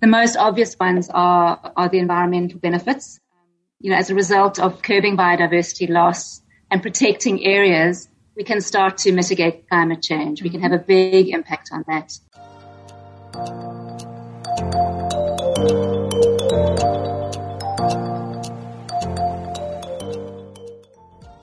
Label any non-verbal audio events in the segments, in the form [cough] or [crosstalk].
The most obvious ones are, are the environmental benefits. You know, as a result of curbing biodiversity loss and protecting areas, we can start to mitigate climate change. We can have a big impact on that.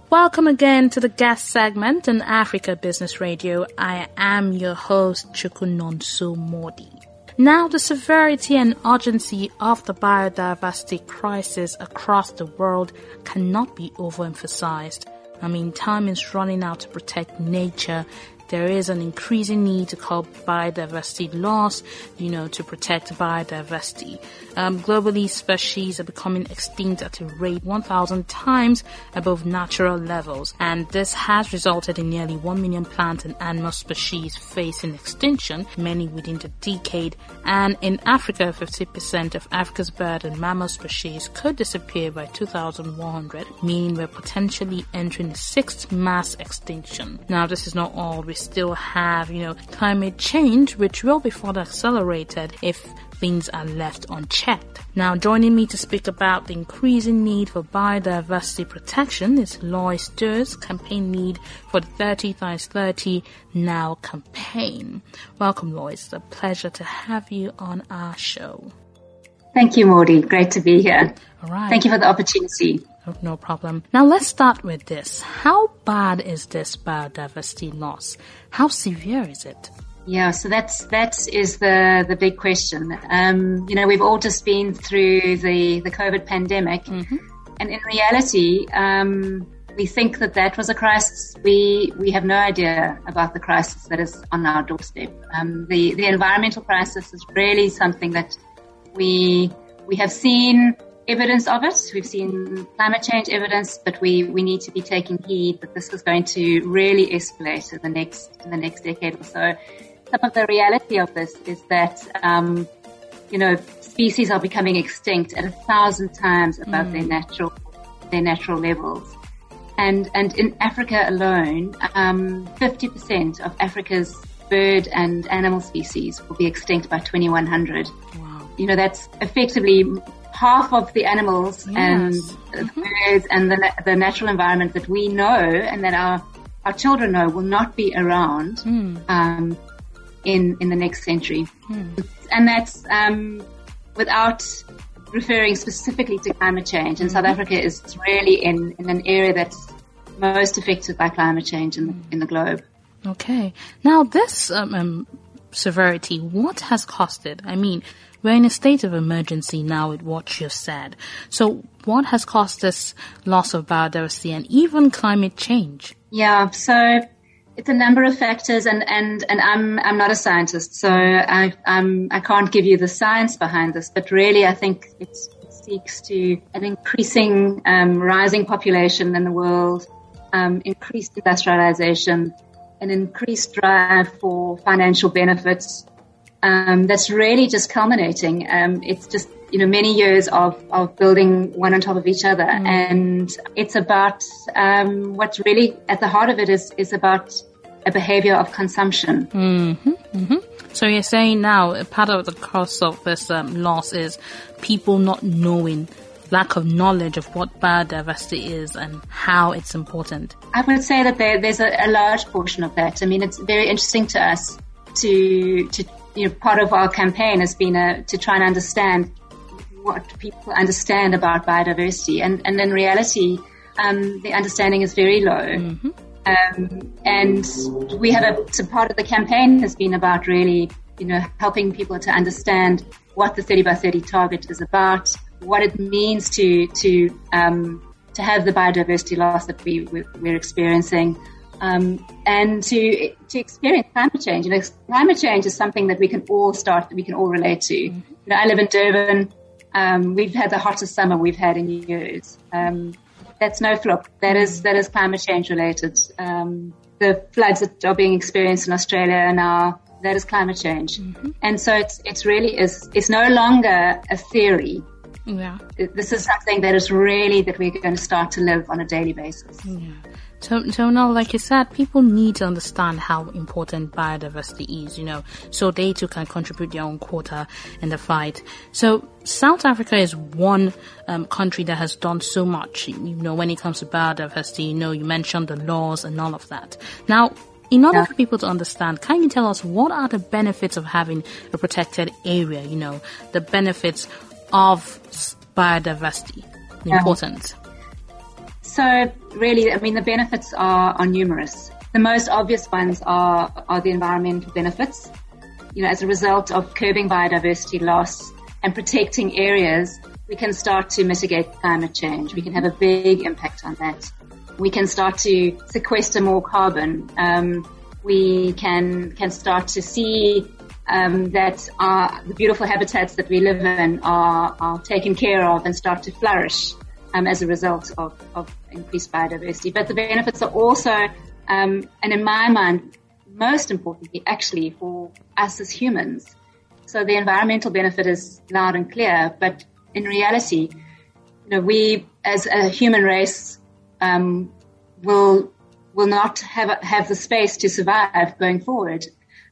Welcome again to the guest segment on Africa Business Radio. I am your host, Chukunonso Modi. Now, the severity and urgency of the biodiversity crisis across the world cannot be overemphasized. I mean, time is running out to protect nature there is an increasing need to curb biodiversity loss, you know, to protect biodiversity. Um, globally, species are becoming extinct at a rate 1,000 times above natural levels, and this has resulted in nearly 1 million plant and animal species facing extinction, many within the decade. And in Africa, 50% of Africa's bird and mammal species could disappear by 2100, meaning we're potentially entering a sixth mass extinction. Now, this is not all. We still have, you know, climate change, which will be further accelerated if things are left unchecked. Now, joining me to speak about the increasing need for biodiversity protection is Lois Durs, campaign lead for the 30 times 30 Now campaign. Welcome, Lois. It's a pleasure to have you on our show. Thank you, Modi. Great to be here. All right. Thank you for the opportunity. Oh, no problem. Now let's start with this. How bad is this biodiversity loss? How severe is it? Yeah, so that's that is the the big question. Um, you know, we've all just been through the the COVID pandemic, mm-hmm. and in reality, um, we think that that was a crisis. We we have no idea about the crisis that is on our doorstep. Um, the the environmental crisis is really something that we we have seen evidence of it. We've seen climate change evidence, but we, we need to be taking heed that this is going to really escalate in the next in the next decade or so. Some of the reality of this is that um, you know species are becoming extinct at a thousand times above mm. their natural their natural levels. And and in Africa alone, um, 50% of Africa's bird and animal species will be extinct by 2100. Wow. You know, that's effectively half of the animals yes. and mm-hmm. the birds and the, the natural environment that we know and that our, our children know will not be around mm. um, in, in the next century. Mm. And that's um, without referring specifically to climate change. And mm-hmm. South Africa is really in, in an area that's most affected by climate change in, in the globe. Okay. Now, this um, um, severity, what has caused it? I mean, we're in a state of emergency now with what you've said. So what has caused this loss of biodiversity and even climate change? Yeah, so it's a number of factors and, and, and I'm, I'm not a scientist, so I, I'm, I can't give you the science behind this, but really I think it seeks to an increasing, um, rising population in the world, um, increased industrialization, an increased drive for financial benefits, um, that's really just culminating. Um, it's just you know many years of of building one on top of each other, mm. and it's about um, what's really at the heart of it is is about a behavior of consumption. Mm-hmm, mm-hmm. So you're saying now part of the cause of this um, loss is people not knowing lack of knowledge of what biodiversity is and how it's important? I would say that there, there's a, a, large portion of that. I mean, it's very interesting to us to, to, you know, part of our campaign has been a, to try and understand what people understand about biodiversity. And, and in reality, um, the understanding is very low. Um, and we have a, so part of the campaign has been about really, you know, helping people to understand what the 30 by 30 target is about, what it means to, to, um, to have the biodiversity loss that we, we're experiencing, um, and to to experience climate change. You know, climate change is something that we can all start, that we can all relate to. You know, I live in Durban. Um, we've had the hottest summer we've had in years. Um, that's no fluke. That is that is climate change related. Um, the floods that are being experienced in Australia now. That is climate change, and so it's it's really is it's no longer a theory. Yeah. This is something that is really that we're going to start to live on a daily basis. So, so now, like you said, people need to understand how important biodiversity is, you know, so they too can contribute their own quota in the fight. So, South Africa is one um, country that has done so much, you know, when it comes to biodiversity. You know, you mentioned the laws and all of that. Now, in order Yeah. for people to understand, can you tell us what are the benefits of having a protected area? You know, the benefits of biodiversity, the Yeah. importance. So really, I mean, the benefits are, are numerous. The most obvious ones are, are the environmental benefits. You know, as a result of curbing biodiversity loss and protecting areas, we can start to mitigate climate change. We can have a big impact on that. We can start to sequester more carbon. Um, we can can start to see um, that our, the beautiful habitats that we live in are, are taken care of and start to flourish um, as a result of, of increased biodiversity. But the benefits are also, um, and in my mind, most importantly, actually for us as humans. So the environmental benefit is loud and clear, but in reality, you know, we as a human race um, will will not have have the space to survive going forward.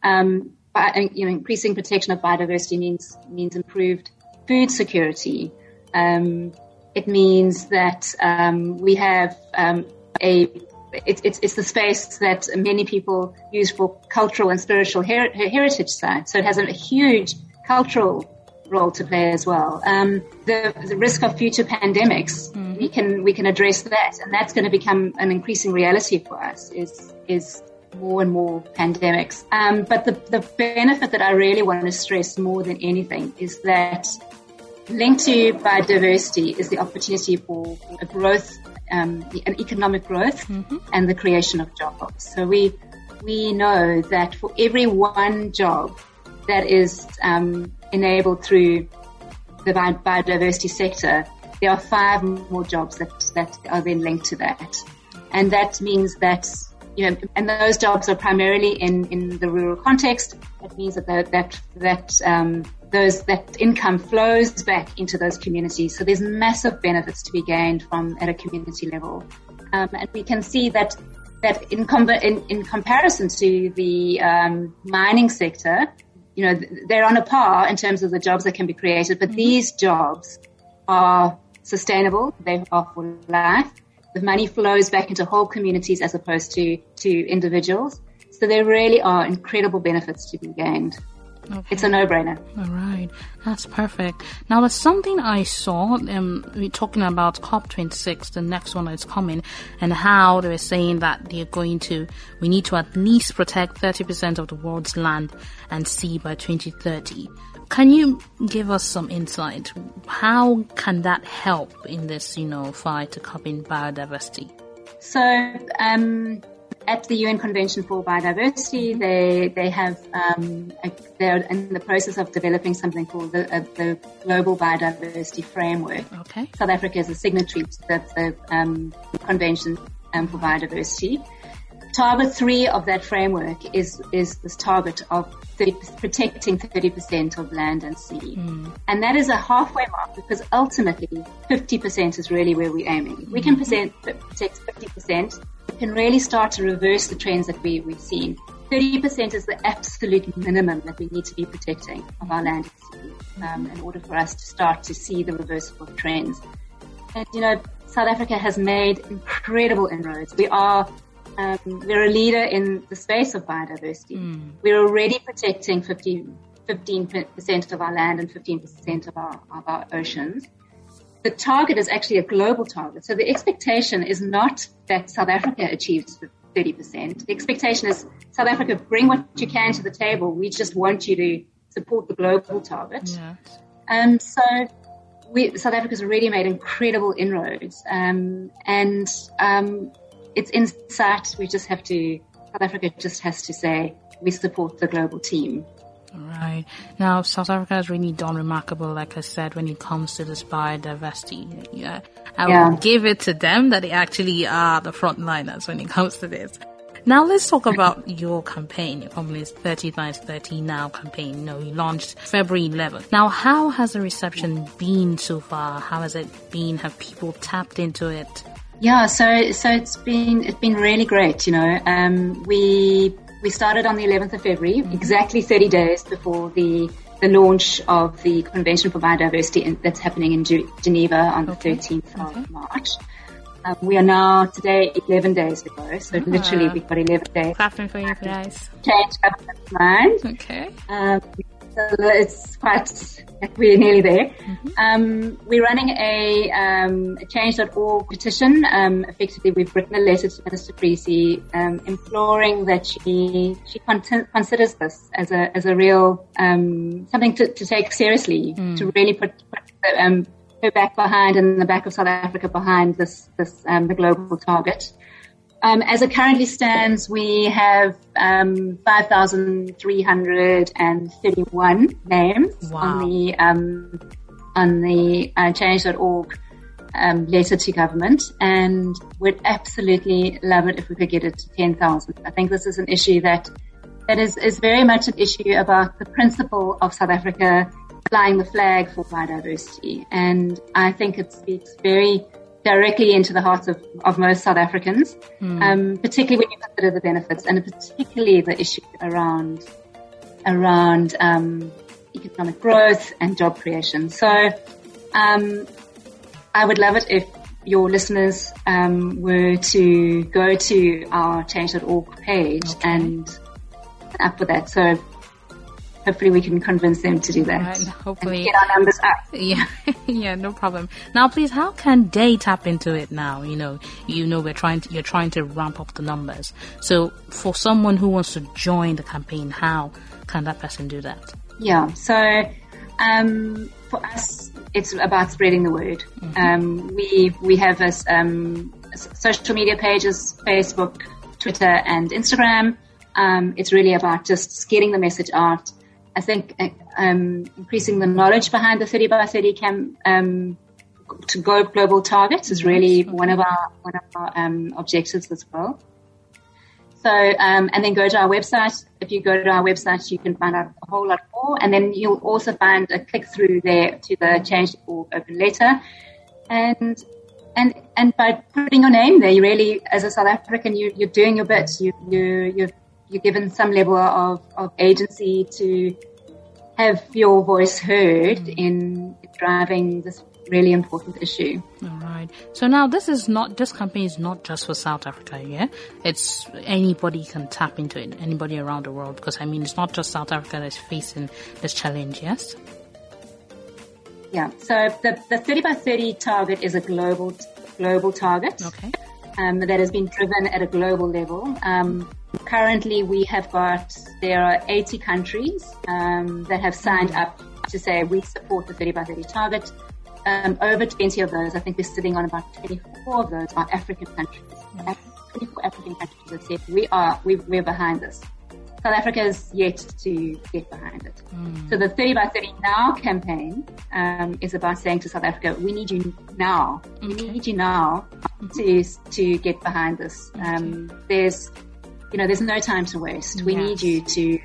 Um, by, you know, increasing protection of biodiversity means means improved food security. Um, it means that um, we have um, a it's, it's it's the space that many people use for cultural and spiritual her- heritage sites. So it has a huge cultural role to play as well. Um, the, the risk of future pandemics, we can we can address that, and that's going to become an increasing reality for us. Is is more and more pandemics. Um, but the the benefit that I really want to stress more than anything is that linked to biodiversity is the opportunity for a growth, um, an economic growth, and the creation of jobs. So we we know that for every one job that is um, enabled through the biodiversity sector, there are five more jobs that that are then linked to that, and that means that you know, and those jobs are primarily in, in the rural context. That means that that that um, those that income flows back into those communities. So there's massive benefits to be gained from at a community level, um, and we can see that that in, com- in, in comparison to the um, mining sector, you know, they're on a par in terms of the jobs that can be created. But these jobs are sustainable. They are for life. The money flows back into whole communities as opposed to, to individuals. So there really are incredible benefits to be gained. It's a no-brainer. All right, that's perfect. Now, there's something I saw. Um, we're talking about COP26, the next one that's coming, and how they were saying that they're going to. We need to at least protect 30% of the world's land and sea by 2030. Can you give us some insight? How can that help in this, you know, fight to curbing biodiversity? So, um, at the UN Convention for Biodiversity, they they have um, a, they're in the process of developing something called the, uh, the Global Biodiversity Framework. Okay. South Africa is a signatory to the, the um, Convention um, for Biodiversity. Target three of that framework is is this target of 30, protecting 30% of land and sea, and that is a halfway mark because ultimately 50% is really where we're aiming. If we can present, protect 50%, we can really start to reverse the trends that we, we've seen. 30% is the absolute minimum that we need to be protecting of our land and sea um, in order for us to start to see the reversal of trends. And you know, South Africa has made incredible inroads. We are Um, we're a leader in the space of biodiversity. We're already protecting 15, 15% of our land and 15% of our, of our oceans. The target is actually a global target. So the expectation is not that South Africa achieves 30%. The expectation is South Africa, bring what you can to the table. We just want you to support the global target. Yes. Um, so we, South Africa's already made incredible inroads, um, and um, it's in sight. We just have to. South Africa just has to say we support the global team. Right. Now, South Africa has really done remarkable, like I said, when it comes to this biodiversity. Yeah. I Yeah. will give it to them that they actually are the frontliners when it comes to this. Now let's talk about [laughs] your campaign, your company's 30 times 30 now campaign. You know, you launched February 11th. Now, how has the reception been so far? How has it been? Have people tapped into it? Yeah, so so it's been it's been really great. You know, um, we we started on the 11th of February, exactly 30 days before the the launch of the Convention for Biodiversity in, that's happening in Ge- Geneva on the Okay. 13th of March. Um, we are now today 11 days to go, so literally we've got 11 days. Clapping for you guys. Change government's mind. Okay. Um, so it's quite, [laughs] we're nearly there. Um, we're running a, um, a change.org petition. Um, effectively, we've written a letter to Minister Creecy um, imploring that she she con- considers this as a as a real um, something to, to take seriously, to really put, put um, her back behind and the back of South Africa behind this this um, the global target. Um, as it currently stands, we have um, 5,331 names Wow. on the um, on the uh, Change.org um, letter to government, and would absolutely love it if we could get it to 10,000. I think this is an issue that that is, is very much an issue about the principle of South Africa flying the flag for biodiversity, and I think it speaks very directly into the hearts of, of most South Africans, um, particularly when you consider the benefits and particularly the issue around around um, economic growth and job creation. So um, I would love it if your listeners um, were to go to our change.org page and sign up for that. So hopefully we can convince them to do that. Right, hopefully. Get our numbers up. Yeah, [laughs] yeah, no problem. Now, please, how can they tap into it now? You know, you know, we're trying to, you're trying to ramp up the numbers. So, for someone who wants to join the campaign, how can that person do that? Yeah. So um, for us, it's about spreading the word. Um, we we have us um, social media pages: Facebook, Twitter, and Instagram. Um, it's really about just getting the message out. I think um, increasing the knowledge behind the 30 by 30 cam, um, to go global targets is really one of our one of our um, objectives as well. So, um, and then go to our website. If you go to our website, you can find out a whole lot more. And then you'll also find a click through there to the change.org open letter. And, and, and by putting your name there, you really, as a South African, you, you're doing your bit. You, you, you're, you're given some level of, of agency to have your voice heard in driving this really important issue. All right. So now this is not this campaign is not just for South Africa, yeah. It's anybody can tap into it, anybody around the world. Because I mean, it's not just South Africa that's facing this challenge. Yes. Yeah. So the, the 30 by 30 target is a global global target Okay. um, that has been driven at a global level. Um, currently, we have got there are 80 countries um, that have signed up to say we support the 30 by 30 target. Um, over 20 of those, I think we're sitting on about 24 of those are African countries. Af- 24 African countries that said we are we, we're behind this. South Africa is yet to get behind it. So the 30 by 30 now campaign um, is about saying to South Africa, we need you now. We need you now to to get behind this. Um, there's, you know, there's no time to waste. We need you to,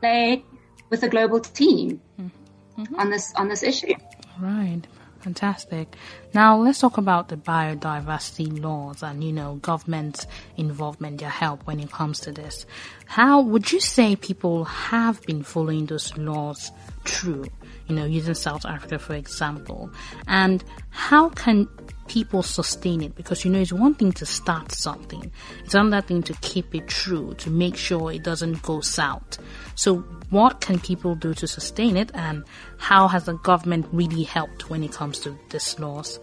play with a global team mm-hmm. on this on this issue. Right. Fantastic. Now let's talk about the biodiversity laws and you know government involvement, their help when it comes to this. How would you say people have been following those laws through? You know, using South Africa for example, and how can people sustain it? Because you know, it's one thing to start something, it's another thing to keep it true, to make sure it doesn't go south. So, what can people do to sustain it, and how has the government really helped when it comes to this laws?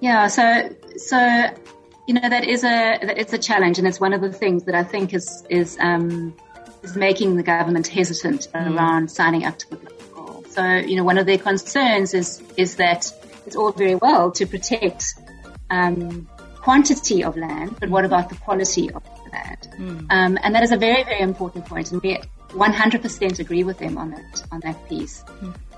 Yeah, so so you know that is a it's a challenge, and it's one of the things that I think is is um, is making the government hesitant mm. around signing up to the goal. So you know one of their concerns is is that it's all very well to protect um, quantity of land, but what about the quality of the land? Mm. Um, and that is a very very important point, and we 100% agree with them on that on that piece.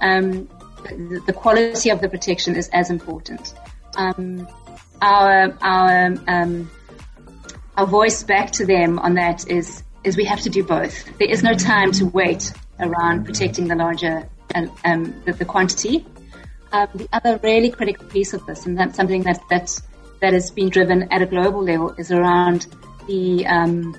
Mm. The, the, quality of the protection is as important um, our our um, our voice back to them on that is is we have to do both. There is no time to wait around protecting the larger um, the, the, quantity. Um, the other really critical piece of this, and that's something that that that has been driven at a global level, is around the um,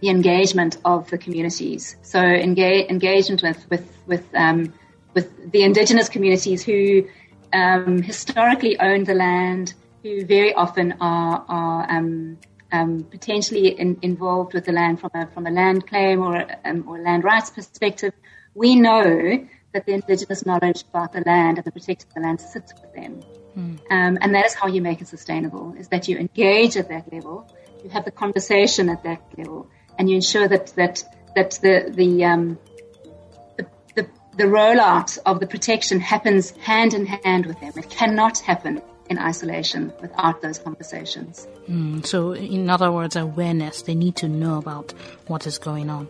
the engagement of the communities. So engage, engagement with with with um, with the indigenous communities who um, historically own the land, who very often are, are um, um, potentially in, involved with the land from a, from a land claim or, or land rights perspective, we know that the indigenous knowledge about the land and the protection of the land sits with them. Mm. and that is how you make it sustainable, is that you engage at that level, you have the conversation at that level, and you ensure that, that, that the, the, um, the rollout of the protection happens hand in hand with them. It cannot happen in isolation without those conversations. Mm, so, in other words, awareness. They need to know about what is going on.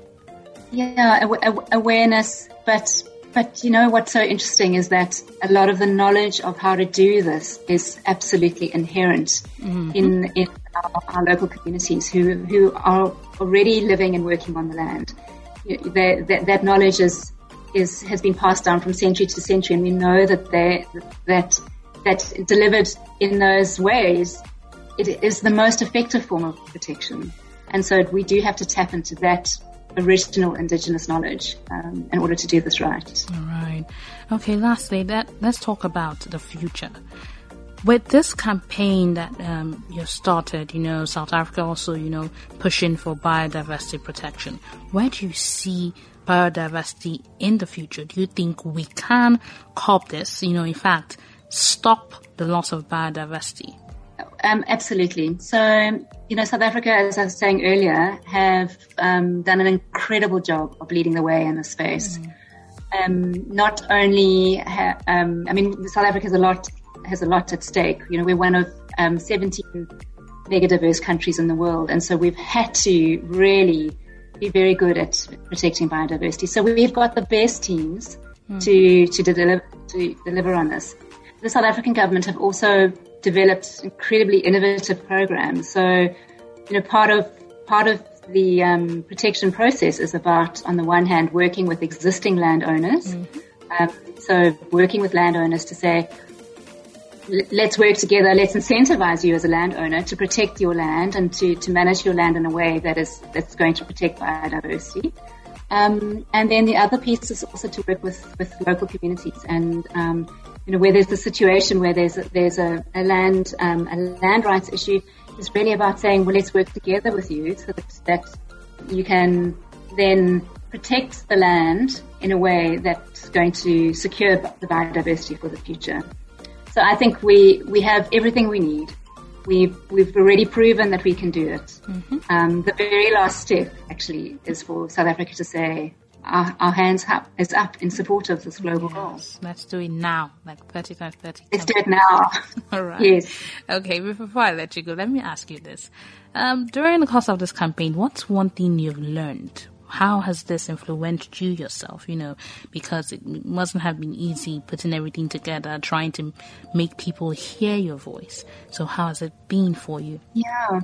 Yeah, awareness. But but you know what's so interesting is that a lot of the knowledge of how to do this is absolutely inherent mm-hmm. in in our, our, local communities who who are already living and working on the land. that, that knowledge is is has been passed down from century to century, and we know that they that that delivered in those ways, it is the most effective form of protection. And so we do have to tap into that original indigenous knowledge um, in order to do this right. All right. Okay. Lastly, that let's talk about the future. With this campaign that um, you started, you know, South Africa also, you know, pushing for biodiversity protection. Where do you see biodiversity in the future? Do you think we can curb this? You know, in fact, stop the loss of biodiversity? Um, absolutely. So, you know, South Africa, as I was saying earlier, have um, done an incredible job of leading the way in this space. Mm. Um, not only, ha- um, I mean, South Africa has a lot has a lot at stake. You know, we're one of um, 17 mega diverse countries in the world, and so we've had to really be very good at protecting biodiversity. So we've got the best teams mm. to, to deliver, to deliver on this. The South African government have also developed incredibly innovative programs. So, you know, part of, part of the um, protection process is about, on the one hand, working with existing landowners. Mm-hmm. Um, so working with landowners to say, let's work together. Let's incentivize you as a landowner to protect your land and to, to manage your land in a way that is that's going to protect biodiversity. Um, and then the other piece is also to work with, with local communities and um, you know where there's a situation where there's a, there's a, a land um, a land rights issue. It's really about saying, well, let's work together with you so that, that you can then protect the land in a way that's going to secure the biodiversity for the future. So I think we, we have everything we need. We've, we've already proven that we can do it. Mm-hmm. Um, the very last step actually is for South Africa to say, our, our hands up, is up in support of this global yes, goal. Let's do it now, like 30 times 30. Let's do it now. [laughs] All right. Yes. Okay, before I let you go, let me ask you this. Um, during the course of this campaign, what's one thing you've learned how has this influenced you yourself? You know, because it mustn't have been easy putting everything together, trying to make people hear your voice. So how has it been for you? Yeah.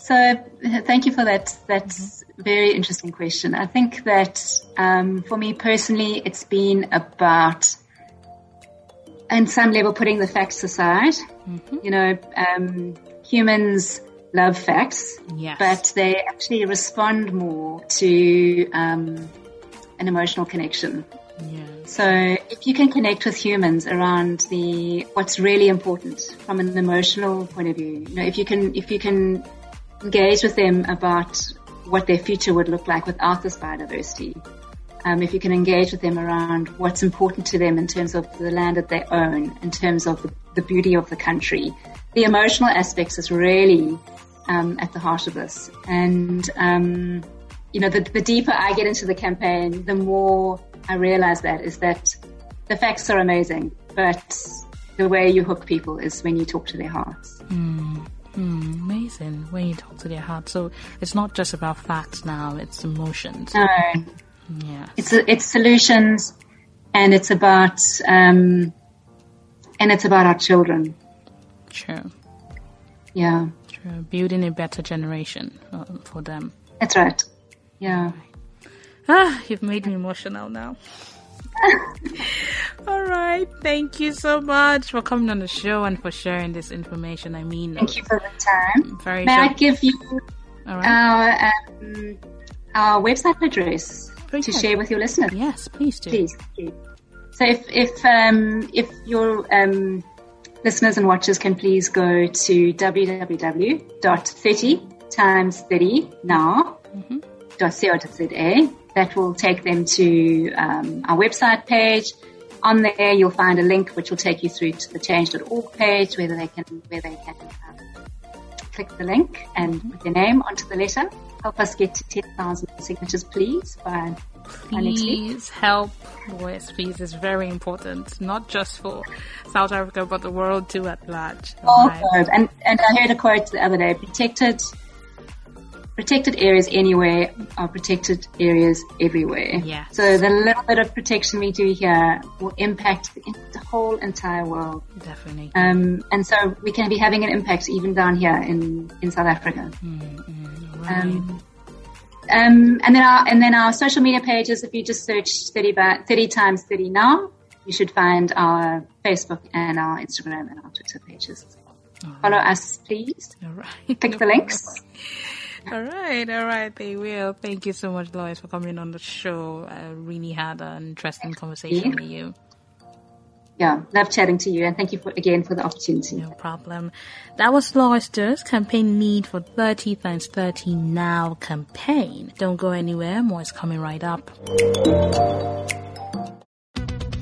So thank you for that. That's mm-hmm. very interesting question. I think that um, for me personally, it's been about, in some level, putting the facts aside. Mm-hmm. You know, um, humans love facts, yes. but they actually respond more to um, an emotional connection. So if you can connect with humans around the what's really important from an emotional point of view, you know, if you can if you can engage with them about what their future would look like without this biodiversity, um, if you can engage with them around what's important to them in terms of the land that they own, in terms of the, the beauty of the country, the emotional aspects is really um, at the heart of this. And um, you know, the, the deeper I get into the campaign, the more I realize that is that the facts are amazing, but the way you hook people is when you talk to their hearts. Mm, amazing when you talk to their heart. So it's not just about facts now; it's emotions. No, Yeah. it's it's solutions, and it's about um, and it's about our children. True. Yeah, True. Building a better generation uh, for them. that's right. Yeah. Ah, you've made me emotional now. [laughs] All right. Thank you so much for coming on the show and for sharing this information. I mean, Thank you for the time. very May I short- give you All right. our um, our website address Very to good. share with your listeners? yes, please do. Please, please. So if if um, if your um, listeners and watchers can please go to www.30 times 30 now .co.za. That will take them to um, our website page. On there, you'll find a link which will take you through to the change.org page where they can where they can um, click the link and put their name onto the letter. Help us get to 10,000 signatures, please, by, by next week. Please help Voice Please is very important, not just for South Africa, but the world too at large. All Alright. And, and I heard a quote the other day, protected, protected areas anywhere are protected areas everywhere. Yes. So the little bit of protection we do here will impact the, the whole entire world. Definitely. Um, and so we can be having an impact even down here in, in South Africa. right. Um, um, and then our and then our social media pages. If you just search 30, by, 30 times 30 now, you should find our Facebook and our Instagram and our Twitter pages. Follow us, please. all right. Click the [laughs] links. [laughs] All right, all right, they will. Thank you so much, Lois, for coming on the show. I really had an interesting conversation with you. Yeah, love chatting to you, and thank you for, again for the opportunity. No problem. That was Lois Durst campaign lead for 30 times 30 now campaign. Don't go anywhere. More is coming right up.